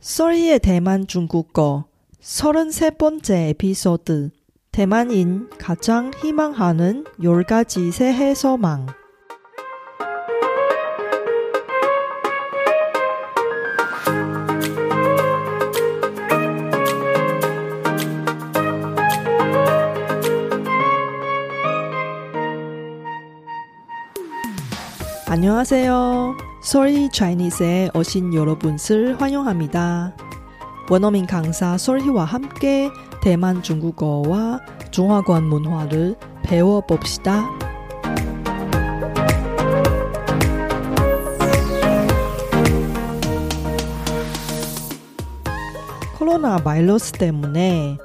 썰희의 대만 중국어 33번째 에피소드 대만인 가장 희망하는 10가지 새해 소망 안녕하세요. 솔희 차이니스에 오신 여러분을 환영합니다. 원어민 강사 솔희와 함께 대만 중국어와 중화권 문화를 배워봅시다. 코로나 바이러스 때문에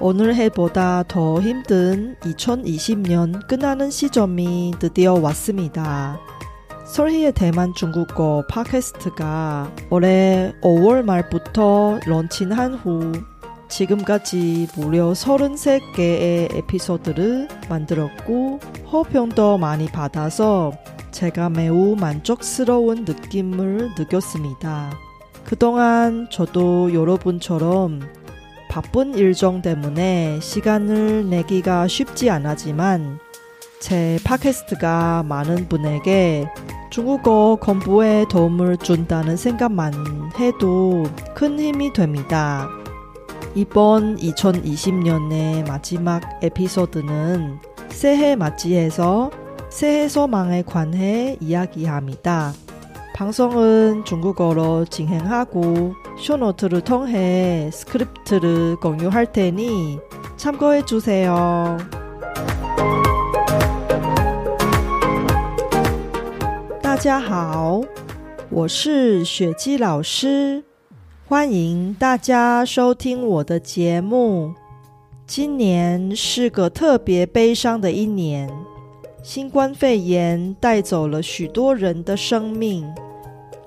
오늘 해보다 더 힘든 2020년 끝나는 시점이 드디어 왔습니다. 설희의 대만 중국어 팟캐스트가 올해 5월 말부터 런칭한 후 지금까지 무려 33개의 에피소드를 만들었고 호평도 많이 받아서 제가 매우 만족스러운 느낌을 느꼈습니다. 그동안 저도 여러분처럼 바쁜 일정 때문에 시간을 내기가 쉽지 않았지만 제 팟캐스트가 많은 분에게 중국어 공부에 도움을 준다는 생각만 해도 큰 힘이 됩니다. 이번 2020년의 마지막 에피소드는 새해 맞이해서 새해 소망에 관해 이야기합니다. 방송은 중국어로 진행하고 쇼노트를 통해 스크립트를 공유할 테니 참고해 주세요. 大家好，我是雪姬老师，欢迎大家收听我的节目。今年是个特别悲伤的一年，新冠肺炎带走了许多人的生命，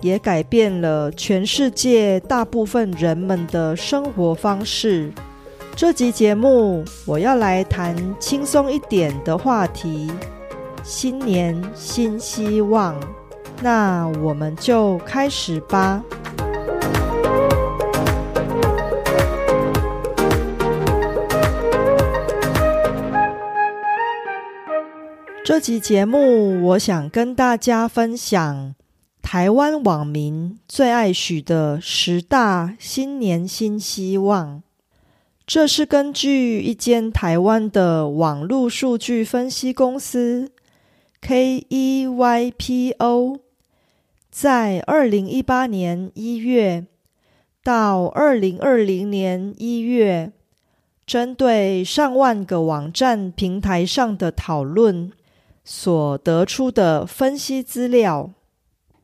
也改变了全世界大部分人们的生活方式。这集节目我要来谈轻松一点的话题。新年新希望，那我们就开始吧。这集节目，我想跟大家分享台湾网民最爱许的十大新年新希望。这是根据一间台湾的网络数据分析公司。KEYPO 在二零一八年一月到二零二零年一月，针对上万个网站平台上的讨论所得出的分析资料，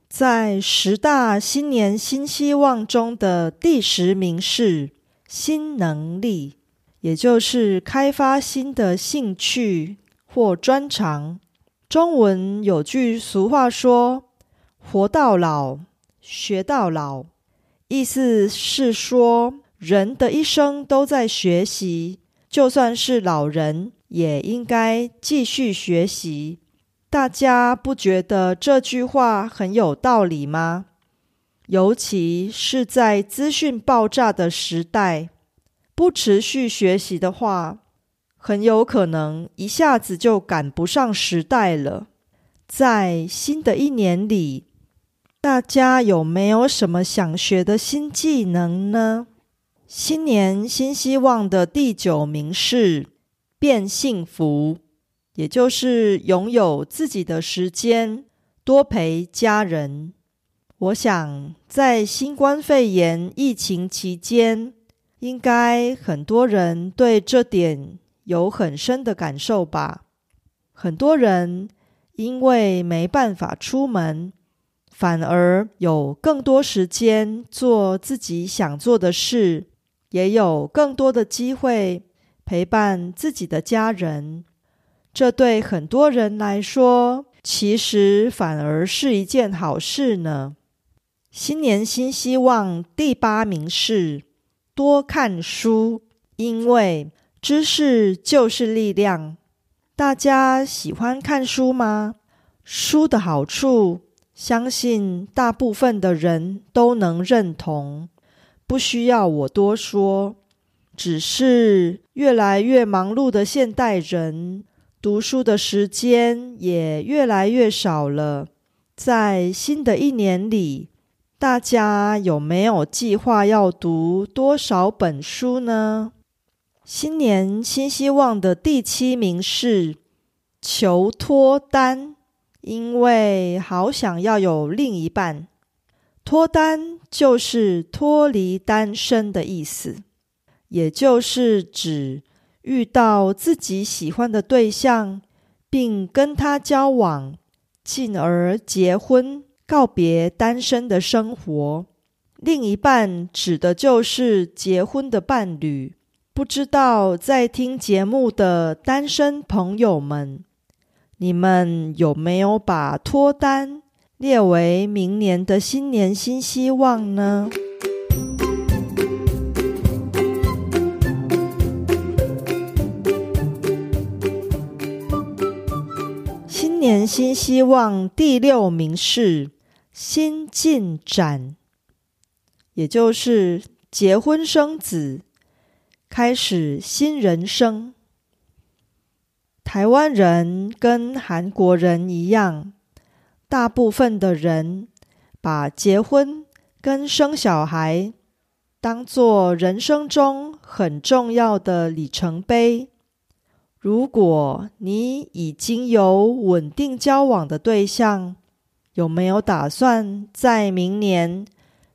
在十大新年新希望中的第十名是新能力，也就是开发新的兴趣或专长。中文有句俗话说：“活到老，学到老。”意思是说，人的一生都在学习，就算是老人，也应该继续学习。大家不觉得这句话很有道理吗？尤其是在资讯爆炸的时代，不持续学习的话。很有可能一下子就赶不上时代了。在新的一年里，大家有没有什么想学的新技能呢？新年新希望的第九名是变幸福，也就是拥有自己的时间，多陪家人。我想在新冠肺炎疫情期间，应该很多人对这点。有很深的感受吧。很多人因为没办法出门，反而有更多时间做自己想做的事，也有更多的机会陪伴自己的家人。这对很多人来说，其实反而是一件好事呢。新年新希望第八名是多看书，因为。知识就是力量。大家喜欢看书吗？书的好处，相信大部分的人都能认同。不需要我多说。只是越来越忙碌的现代人，读书的时间也越来越少了。在新的一年里，大家有没有计划要读多少本书呢？新年新希望的第七名是求脱单，因为好想要有另一半。脱单就是脱离单身的意思。也就是指遇到自己喜欢的对象，并跟他交往，进而结婚，告别单身的生活。另一半指的就是结婚的伴侣。不知道在听节目的单身朋友们，你们有没有把脱单列为明年的新年新希望呢？新年新希望第六名是新进展，也就是结婚生子，开始新人生。台湾人跟韩国人一样，大部分的人把结婚跟生小孩当做人生中很重要的里程碑。如果你已经有稳定交往的对象，有没有打算在明年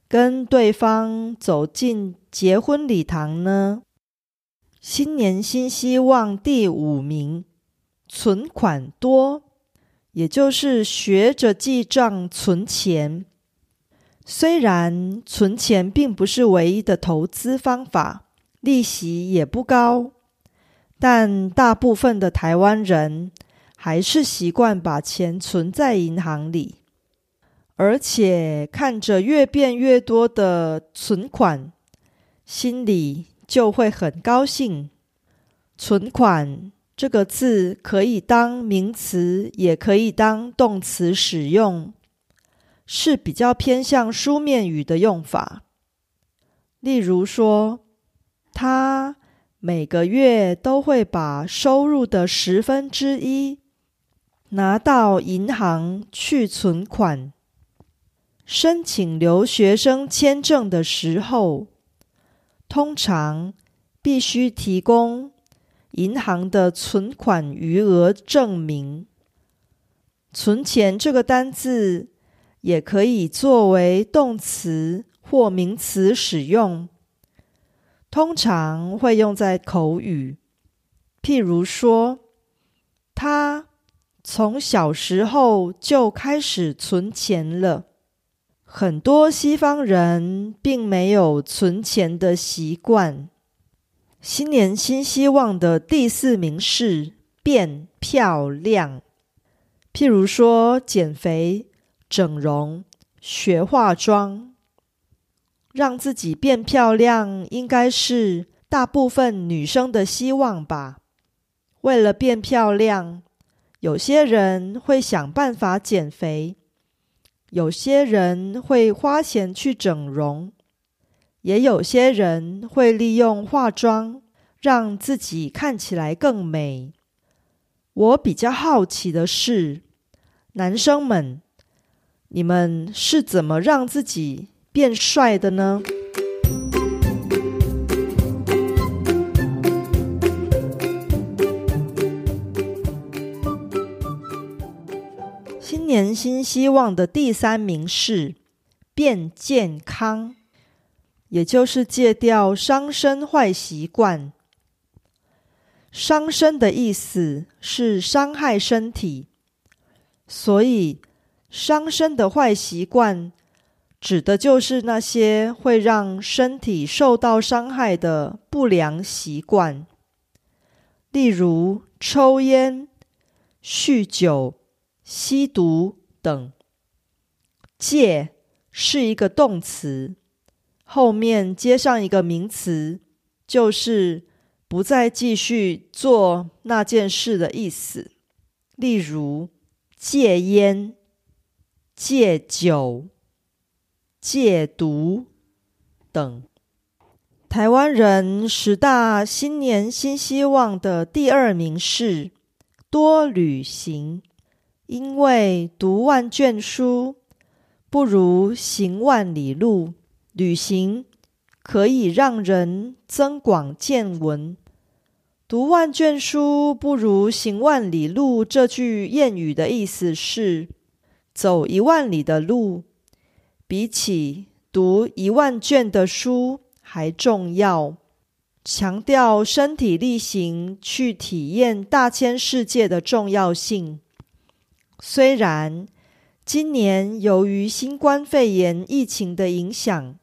跟对方走进结婚礼堂呢？新年新希望第五名，存款多，也就是学着记账存钱。虽然存钱并不是唯一的投资方法，利息也不高。但大部分的台湾人还是习惯把钱存在银行里，而且看着越变越多的存款，心里就会很高兴。存款这个字可以当名词，也可以当动词使用，是比较偏向书面语的用法。例如说，他。每个月都会把收入的十分之一拿到银行去存款。申请留学生签证的时候，通常必须提供银行的存款余额证明。存钱这个单字也可以作为动词或名词使用。通常会用在口语，譬如说，他从小时候就开始存钱了。很多西方人并没有存钱的习惯。新年新希望的第四名是变漂亮，譬如说减肥、整容、学化妆。让自己变漂亮，应该是大部分女生的希望吧。为了变漂亮，有些人会想办法减肥，有些人会花钱去整容，也有些人会利用化妆让自己看起来更美。我比较好奇的是，男生们，你们是怎么让自己？变帅的呢？新年新希望的第三名是变健康，也就是戒掉伤身坏习惯。伤身的意思是伤害身体，所以伤身的坏习惯。指的就是那些会让身体受到伤害的不良习惯，例如抽烟、酗酒、吸毒等。戒是一个动词，后面接上一个名词，就是不再继续做那件事的意思。例如戒烟、戒酒。戒毒等，台湾人十大新年新希望的第二名是多旅行，因为读万卷书不如行万里路。旅行可以让人增广见闻。读万卷书不如行万里路。这句谚语的意思是，走一万里的路，比起读一万卷的书。还重要，强调身体力行去体验大千世界的重要性。虽然今年由于新冠肺炎疫情的影响，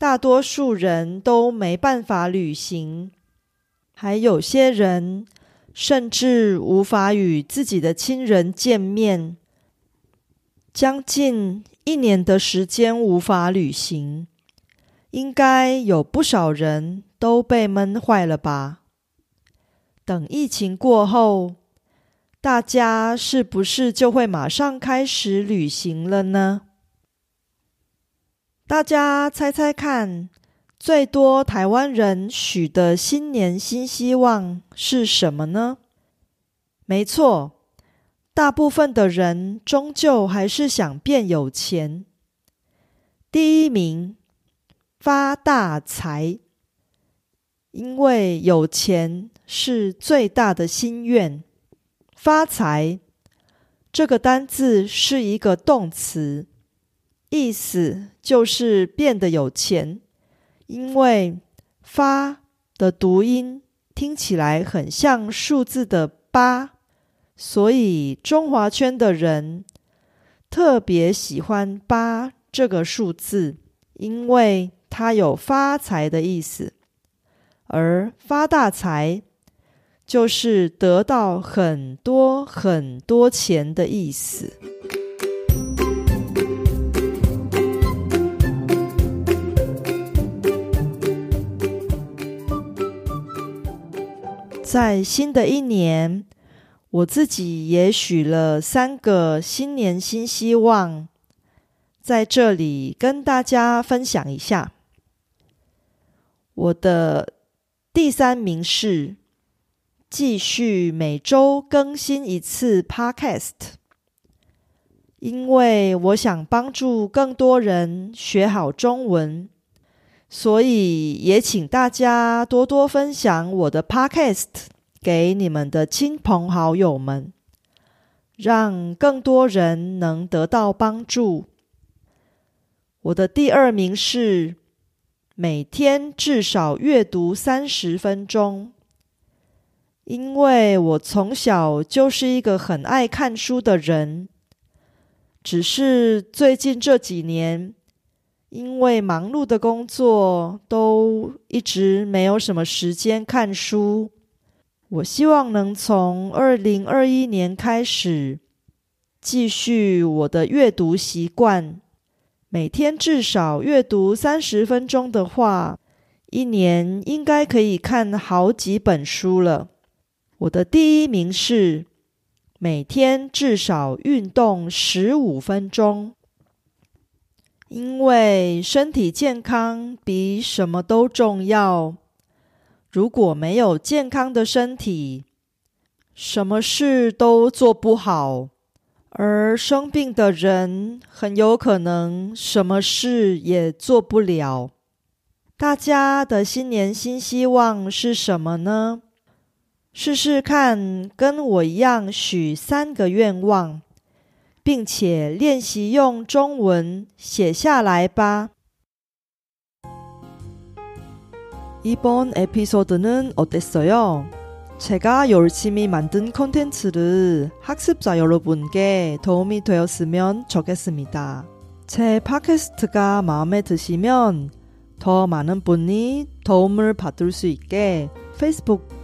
大多数人都没办法旅行，还有些人甚至无法与自己的亲人见面，将近一年的时间无法旅行。应该有不少人都被闷坏了吧？等疫情过后，大家是不是就会马上开始旅行了呢？大家猜猜看，最多台湾人许的新年新希望是什么呢？没错，大部分的人终究还是想变有钱。第一名。发大财，因为有钱是最大的心愿。发财这个单字是一个动词，意思就是变得有钱。因为“发”的读音听起来很像数字的八，所以中华圈的人特别喜欢八这个数字，因为。它有发财的意思，而发大财就是得到很多很多钱的意思。在新的一年，我自己也许了三个新年新希望，在这里跟大家分享一下。我的第三名是继续每周更新一次 Podcast，因为我想帮助更多人学好中文，所以也请大家多多分享我的 Podcast 给你们的亲朋好友们，让更多人能得到帮助。我的第二名是。每天至少阅读三十分钟，因为我从小就是一个很爱看书的人。只是最近这几年，因为忙碌的工作，都一直没有什么时间看书。我希望能从二零二一年开始，继续我的阅读习惯。每天至少阅读三十分钟的话，一年应该可以看好几本书了。我的第一名是每天至少运动十五分钟，因为身体健康比什么都重要。如果没有健康的身体，什么事都做不好。而生病的人很有可能什么事也做不了。大家的新年新希望是什么呢？试试看，跟我一样许三个愿望，并且练习用中文写下来吧。이번에피소드는어땠어요 제가 열심히 만든 콘텐츠를 학습자 여러분께 도움이 되었으면 좋겠습니다. 제 팟캐스트가 마음에 드시면 더 많은 분이 도움을 받을 수 있게 페이스북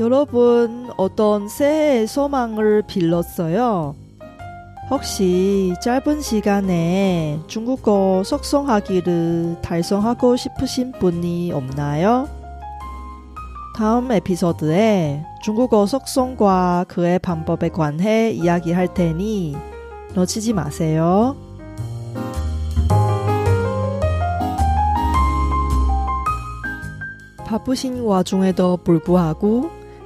여러분, 어떤 새해의 소망을 빌었어요? 혹시 짧은 시간에 중국어 속성하기를 달성하고 싶으신 분이 없나요? 다음 에피소드에 중국어 속성과 그의 방법에 관해 이야기할 테니 놓치지 마세요. 바쁘신 와중에도 불구하고